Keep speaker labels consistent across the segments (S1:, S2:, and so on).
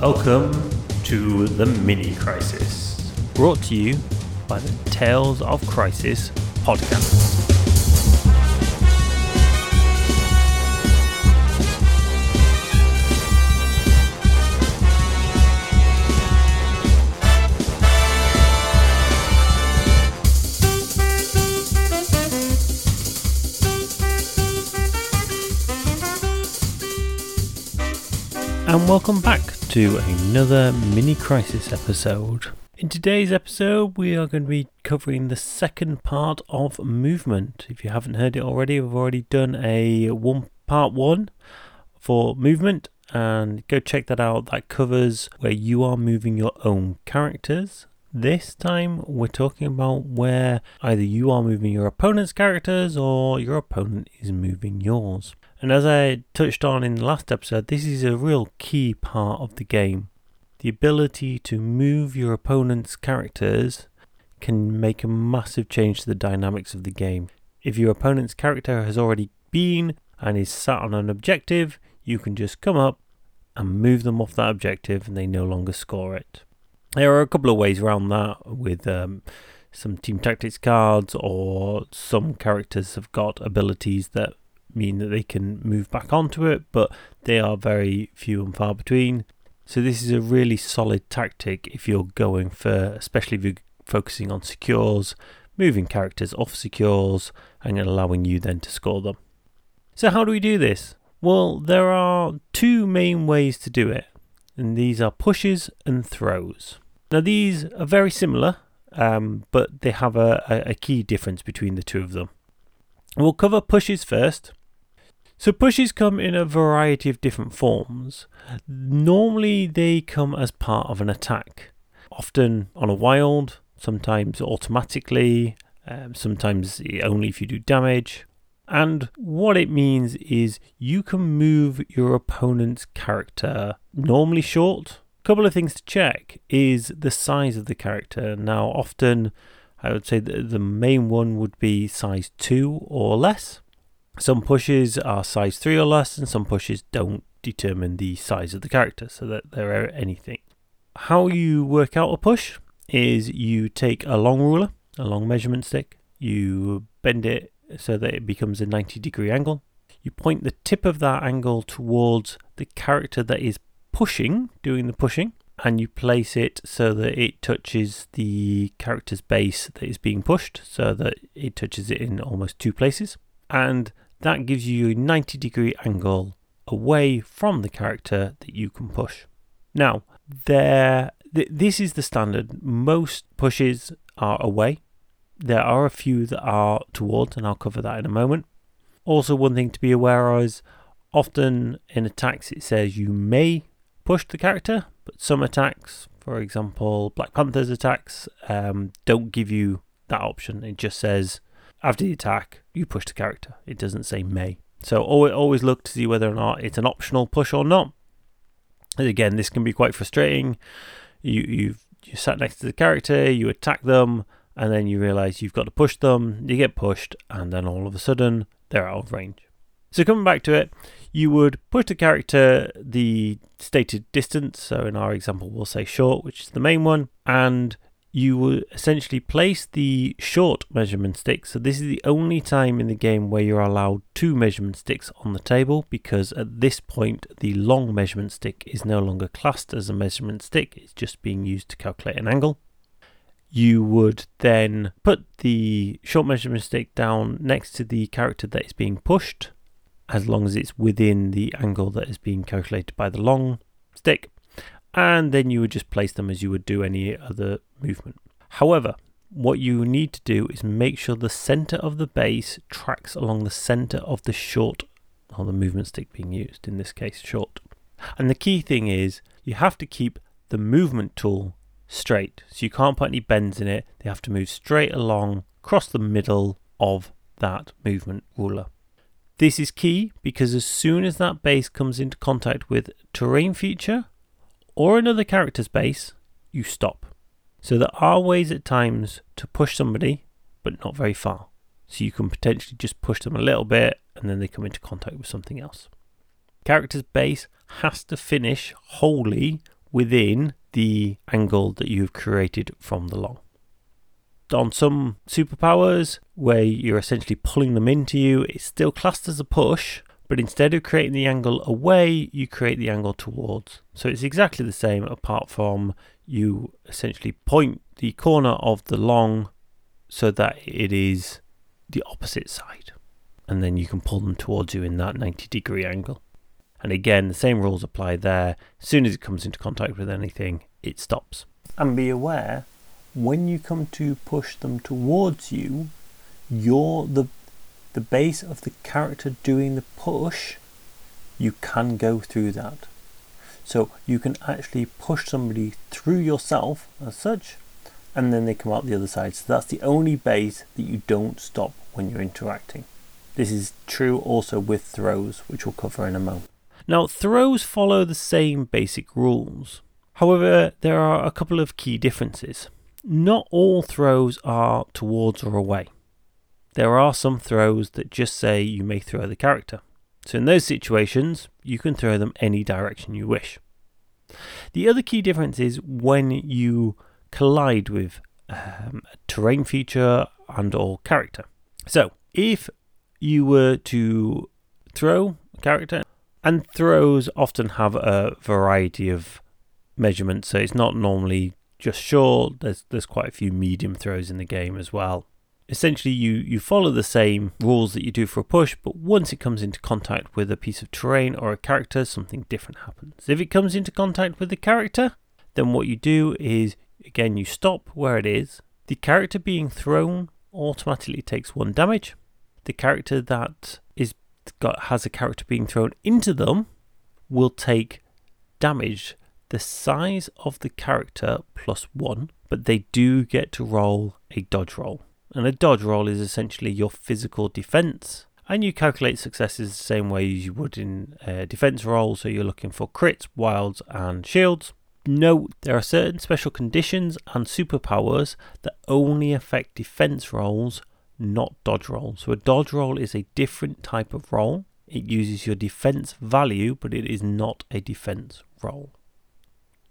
S1: Welcome to the Mini Crisis, brought to you by the Tales of Crisis podcast. and welcome back to another mini crisis episode. In today's episode, we are going to be covering the second part of movement. If you haven't heard it already, we've already done a one part one for movement, and go check that out. That covers where you are moving your own characters. This time, we're talking about where either you are moving your opponent's characters or your opponent is moving yours. And as I touched on in the last episode, this is a real key part of the game. The ability to move your opponent's characters can make a massive change to the dynamics of the game. If your opponent's character has already been and is sat on an objective, you can just come up and move them off that objective and they no longer score it. There are a couple of ways around that with um, some team tactics cards, or some characters have got abilities that mean that they can move back onto it, but they are very few and far between. So this is a really solid tactic if you're going for, especially if you're focusing on secures, moving characters off secures and allowing you then to score them. So how do we do this? Well, there are two main ways to do it, and these are pushes and throws. Now these are very similar, um, but they have a, a, a key difference between the two of them. We'll cover pushes first, so pushes come in a variety of different forms. Normally they come as part of an attack, often on a wild, sometimes automatically, um, sometimes only if you do damage. And what it means is you can move your opponent's character normally short. A couple of things to check is the size of the character. Now, often I would say that the main one would be size 2 or less. Some pushes are size 3 or less, and some pushes don't determine the size of the character, so that they're anything. How you work out a push is you take a long ruler, a long measurement stick, you bend it so that it becomes a 90 degree angle. You point the tip of that angle towards the character that is pushing, doing the pushing, and you place it so that it touches the character's base that is being pushed, so that it touches it in almost two places. And that gives you a 90 degree angle away from the character that you can push. Now, there, th- this is the standard. Most pushes are away. There are a few that are towards, and I'll cover that in a moment. Also, one thing to be aware of is often in attacks it says you may push the character, but some attacks, for example, Black Panther's attacks, um, don't give you that option. It just says after the attack, you push the character. It doesn't say may. So always look to see whether or not it's an optional push or not. And again, this can be quite frustrating. You you've you sat next to the character, you attack them, and then you realise you've got to push them. You get pushed, and then all of a sudden they're out of range. So coming back to it, you would push the character the stated distance. So in our example, we'll say short, which is the main one, and you will essentially place the short measurement stick. So this is the only time in the game where you're allowed two measurement sticks on the table because at this point the long measurement stick is no longer classed as a measurement stick. It's just being used to calculate an angle. You would then put the short measurement stick down next to the character that is being pushed as long as it's within the angle that is being calculated by the long stick and then you would just place them as you would do any other movement. However, what you need to do is make sure the center of the base tracks along the center of the short or the movement stick being used, in this case, short. And the key thing is you have to keep the movement tool straight. So you can't put any bends in it. They have to move straight along across the middle of that movement ruler. This is key because as soon as that base comes into contact with terrain feature or another character's base, you stop. So there are ways at times to push somebody, but not very far. So you can potentially just push them a little bit and then they come into contact with something else. Character's base has to finish wholly within the angle that you've created from the long. On some superpowers, where you're essentially pulling them into you, it still classed as a push, but instead of creating the angle away, you create the angle towards. So it's exactly the same, apart from you essentially point the corner of the long so that it is the opposite side. And then you can pull them towards you in that 90 degree angle. And again, the same rules apply there. As soon as it comes into contact with anything, it stops. And be aware when you come to push them towards you, you're the the base of the character doing the push, you can go through that. So you can actually push somebody through yourself as such, and then they come out the other side. So that's the only base that you don't stop when you're interacting. This is true also with throws, which we'll cover in a moment. Now, throws follow the same basic rules. However, there are a couple of key differences. Not all throws are towards or away. There are some throws that just say you may throw the character. So, in those situations, you can throw them any direction you wish. The other key difference is when you collide with um, a terrain feature and or character. So, if you were to throw a character and throws often have a variety of measurements, so it's not normally just short. There's there's quite a few medium throws in the game as well. Essentially, you you follow the same rules that you do for a push, but once it comes into contact with a piece of terrain or a character, something different happens. If it comes into contact with the character, then what you do is again you stop where it is. The character being thrown automatically takes one damage. The character that is got has a character being thrown into them will take damage the size of the character plus one, but they do get to roll a dodge roll. And a dodge roll is essentially your physical defense. And you calculate successes the same way as you would in a defense roll. So you're looking for crits, wilds, and shields. Note there are certain special conditions and superpowers that only affect defense rolls not dodge rolls. So a dodge roll is a different type of roll. It uses your defense value, but it is not a defense roll.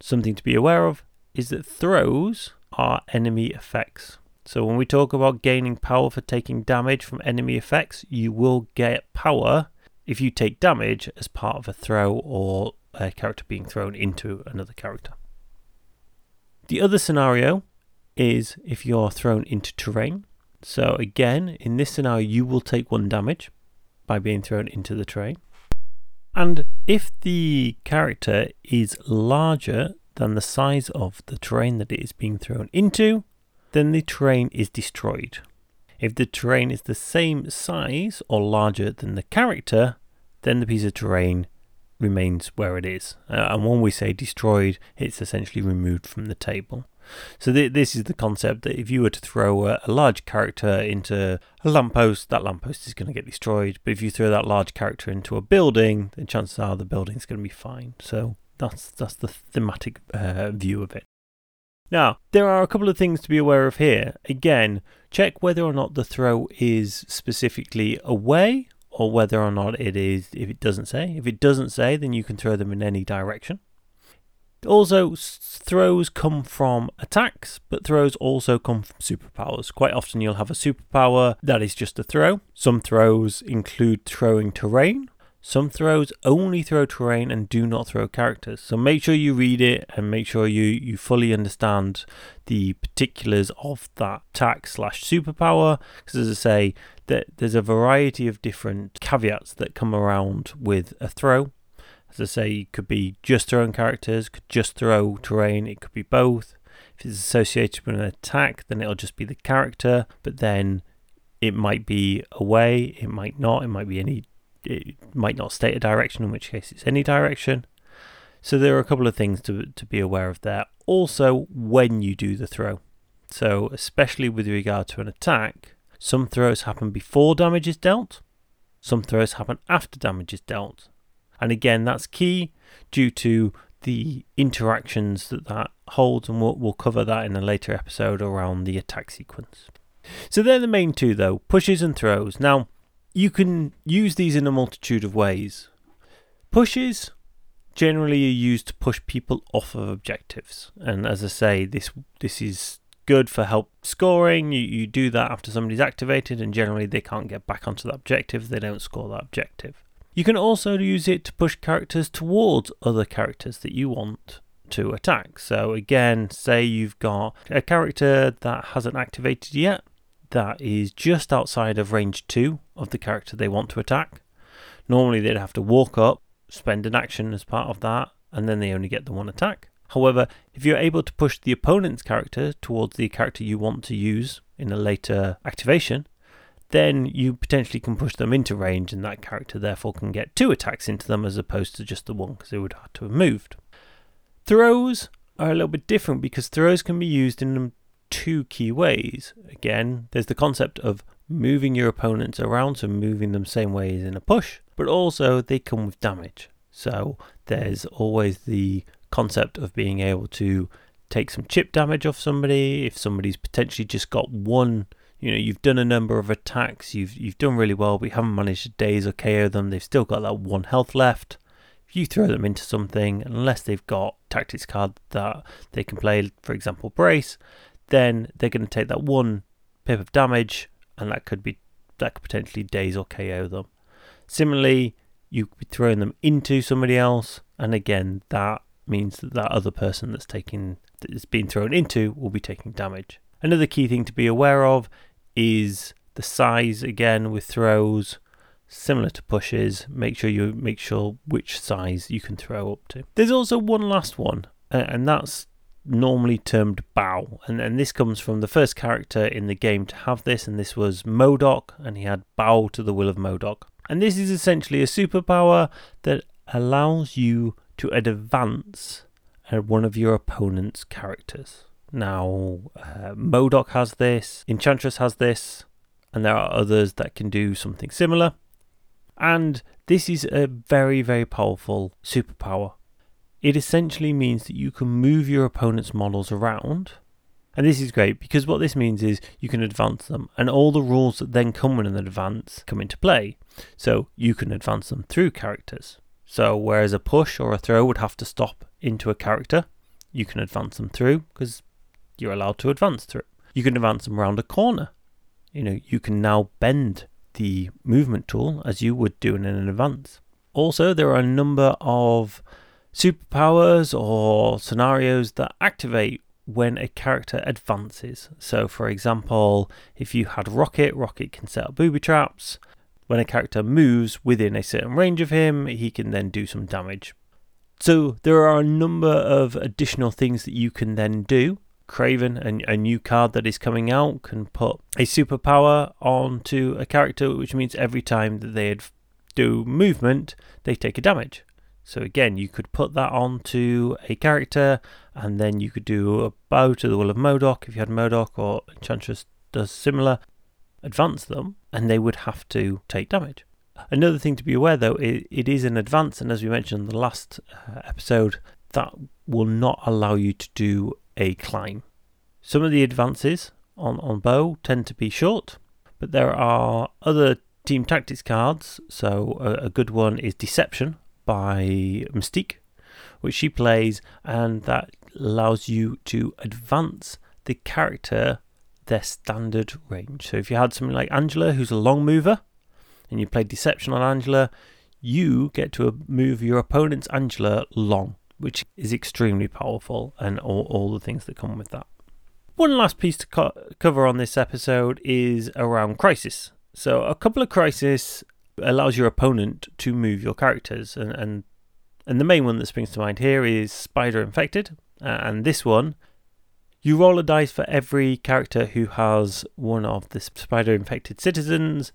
S1: Something to be aware of is that throws are enemy effects. So when we talk about gaining power for taking damage from enemy effects, you will get power if you take damage as part of a throw or a character being thrown into another character. The other scenario is if you're thrown into terrain. So again, in this scenario, you will take one damage by being thrown into the terrain. And if the character is larger than the size of the terrain that it is being thrown into, then the terrain is destroyed. If the terrain is the same size or larger than the character, then the piece of terrain remains where it is. Uh, and when we say destroyed, it's essentially removed from the table. So th- this is the concept that if you were to throw a, a, large character into a lamppost, that lamppost is going to get destroyed. But if you throw that large character into a building, then chances are the building's going to be fine. So that's that's the thematic uh, view of it. Now, there are a couple of things to be aware of here. Again, check whether or not the throw is specifically away or whether or not it is if it doesn't say. If it doesn't say, then you can throw them in any direction. Also, throws come from attacks, but throws also come from superpowers. Quite often, you'll have a superpower that is just a throw. Some throws include throwing terrain. Some throws only throw terrain and do not throw characters. So make sure you read it and make sure you, you fully understand the particulars of that attack slash superpower. Because as I say, that there's a variety of different caveats that come around with a throw. As I say, it could be just throwing characters, could just throw terrain, it could be both. If it's associated with an attack, then it'll just be the character, but then it might be away, it might not, it might be any, it might not state a direction, in which case it's any direction. So there are a couple of things to, to be aware of there. Also, when you do the throw. So, especially with regard to an attack, some throws happen before damage is dealt, some throws happen after damage is dealt. And again, that's key due to the interactions that that holds, and we'll, we'll cover that in a later episode around the attack sequence. So they're the main two, though pushes and throws. Now, you can use these in a multitude of ways. Pushes generally are used to push people off of objectives. And as I say, this this is good for help scoring. You, you do that after somebody's activated, and generally they can't get back onto that objective. They don't score that objective. You can also use it to push characters towards other characters that you want to attack. So, again, say you've got a character that hasn't activated yet, that is just outside of range 2 of the character they want to attack. Normally, they'd have to walk up, spend an action as part of that, and then they only get the one attack. However, if you're able to push the opponent's character towards the character you want to use in a later activation, then you potentially can push them into range, and that character therefore can get two attacks into them as opposed to just the one because they would have to have moved. Throws are a little bit different because throws can be used in two key ways. Again, there's the concept of moving your opponents around, so moving them same way as in a push, but also they come with damage. So there's always the concept of being able to take some chip damage off somebody if somebody's potentially just got one you know you've done a number of attacks you've you've done really well but you haven't managed to daze or KO them they've still got that one health left if you throw them into something unless they've got tactics card that they can play for example brace then they're going to take that one pip of damage and that could be that could potentially daze or KO them. Similarly you could be throwing them into somebody else and again that means that that other person that's taking that's being thrown into will be taking damage. Another key thing to be aware of is the size again with throws similar to pushes. Make sure you make sure which size you can throw up to. There's also one last one and that's normally termed bow and, and this comes from the first character in the game to have this and this was MODOK and he had bow to the will of MODOK and this is essentially a superpower that allows you to advance uh, one of your opponent's characters. Now, uh, MODOK has this, Enchantress has this, and there are others that can do something similar. And this is a very, very powerful superpower. It essentially means that you can move your opponent's models around. And this is great because what this means is you can advance them, and all the rules that then come with an advance come into play. So you can advance them through characters. So, whereas a push or a throw would have to stop into a character, you can advance them through because you're allowed to advance through. You can advance them around a corner. You know, you can now bend the movement tool as you would do in an advance. Also, there are a number of superpowers or scenarios that activate when a character advances. So, for example, if you had Rocket, Rocket can set up booby traps. When a character moves within a certain range of him, he can then do some damage. So there are a number of additional things that you can then do. Kraven, a, a new card that is coming out, can put a superpower onto a character, which means every time that they do movement, they take a damage. So again, you could put that onto a character, and then you could do a bow to the will of MODOK if you had MODOK, or Enchantress does similar, advance them, and they would have to take damage. Another thing to be aware though, it, it is an advance, and as we mentioned in the last uh, episode, that will not allow you to do a climb. Some of the advances on, on bow tend to be short, but there are other team tactics cards. So, a, a good one is Deception by Mystique, which she plays, and that allows you to advance the character their standard range. So if you had something like Angela, who's a long mover, and you played Deception on Angela, you get to move your opponent's Angela long, which is extremely powerful, and all, all the things that come with that. One last piece to co- cover on this episode is around Crisis. So a couple of Crisis allows your opponent to move your characters, and and, and the main one that springs to mind here is Spider Infected, uh, and this one you roll a dice for every character who has one of the spider infected citizens,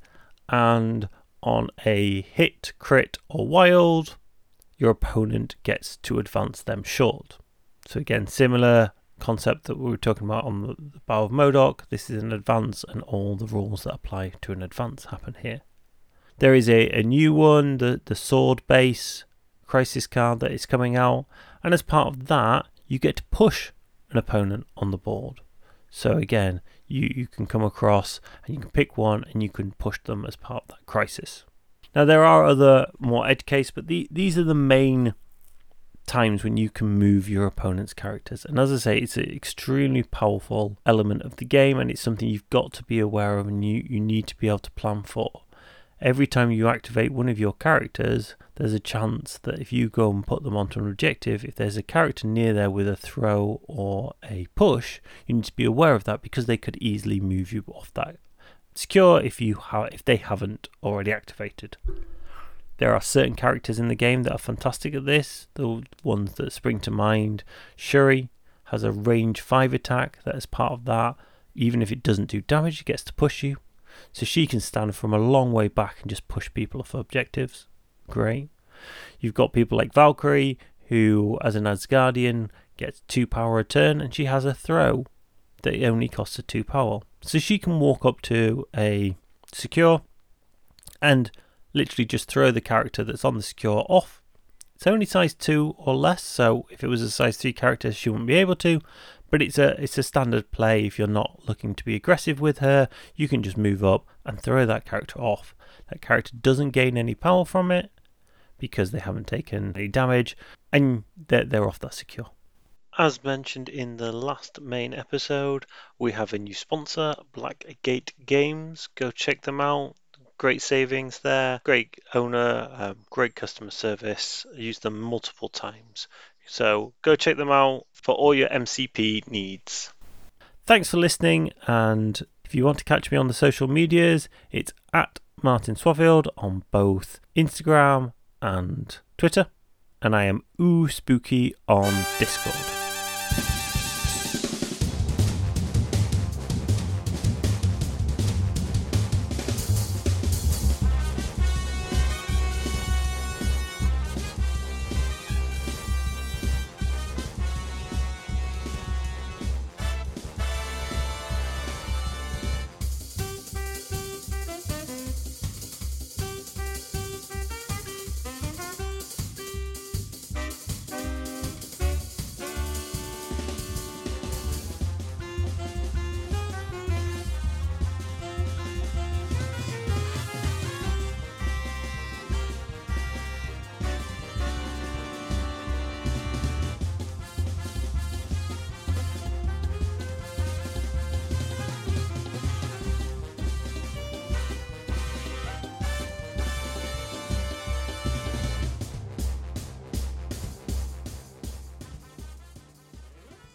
S1: and on a hit, crit, or wild, your opponent gets to advance them short. So, again, similar concept that we were talking about on the, Bow of MODOK. This is an advance, and all the rules that apply to an advance happen here. There is a, a new one, the, the sword base crisis card that is coming out, and as part of that, you get to push an opponent on the board. So again, you, you can come across and you can pick one and you can push them as part of that crisis. Now there are other more edge case, but the, these are the main times when you can move your opponent's characters. And as I say, it's an extremely powerful element of the game, and it's something you've got to be aware of and you, you need to be able to plan for. Every time you activate one of your characters, there's a chance that if you go and put them onto an objective, if there's a character near there with a throw or a push, you need to be aware of that because they could easily move you off that secure if you ha- if they haven't already activated. There are certain characters in the game that are fantastic at this. The ones that spring to mind, Shuri has a range 5 attack that is part of that. Even if it doesn't do damage, it gets to push you. So she can stand from a long way back and just push people off objectives. Great. You've got people like Valkyrie, who, as an Asgardian, gets 2 power a turn, and she has a throw that only costs her 2 power. So she can walk up to a secure and literally just throw the character that's on the secure off. It's only size 2 or less, so if it was a size 3 character, she wouldn't be able to. But it's a it's a standard play. If you're not looking to be aggressive with her, you can just move up and throw that character off. That character doesn't gain any power from it because they haven't taken any damage, and they're, they're off that secure. As mentioned in the last main episode, we have a new sponsor, Blackgate Games. Go check them out. Great savings there, great owner, um, great customer service. I used them multiple times. So go check them out for all your MCP needs. Thanks for listening, and if you want to catch me on the social medias, it's at Martin Swaffield on both Instagram and Twitter, and I am Ooh Spooky on Discord.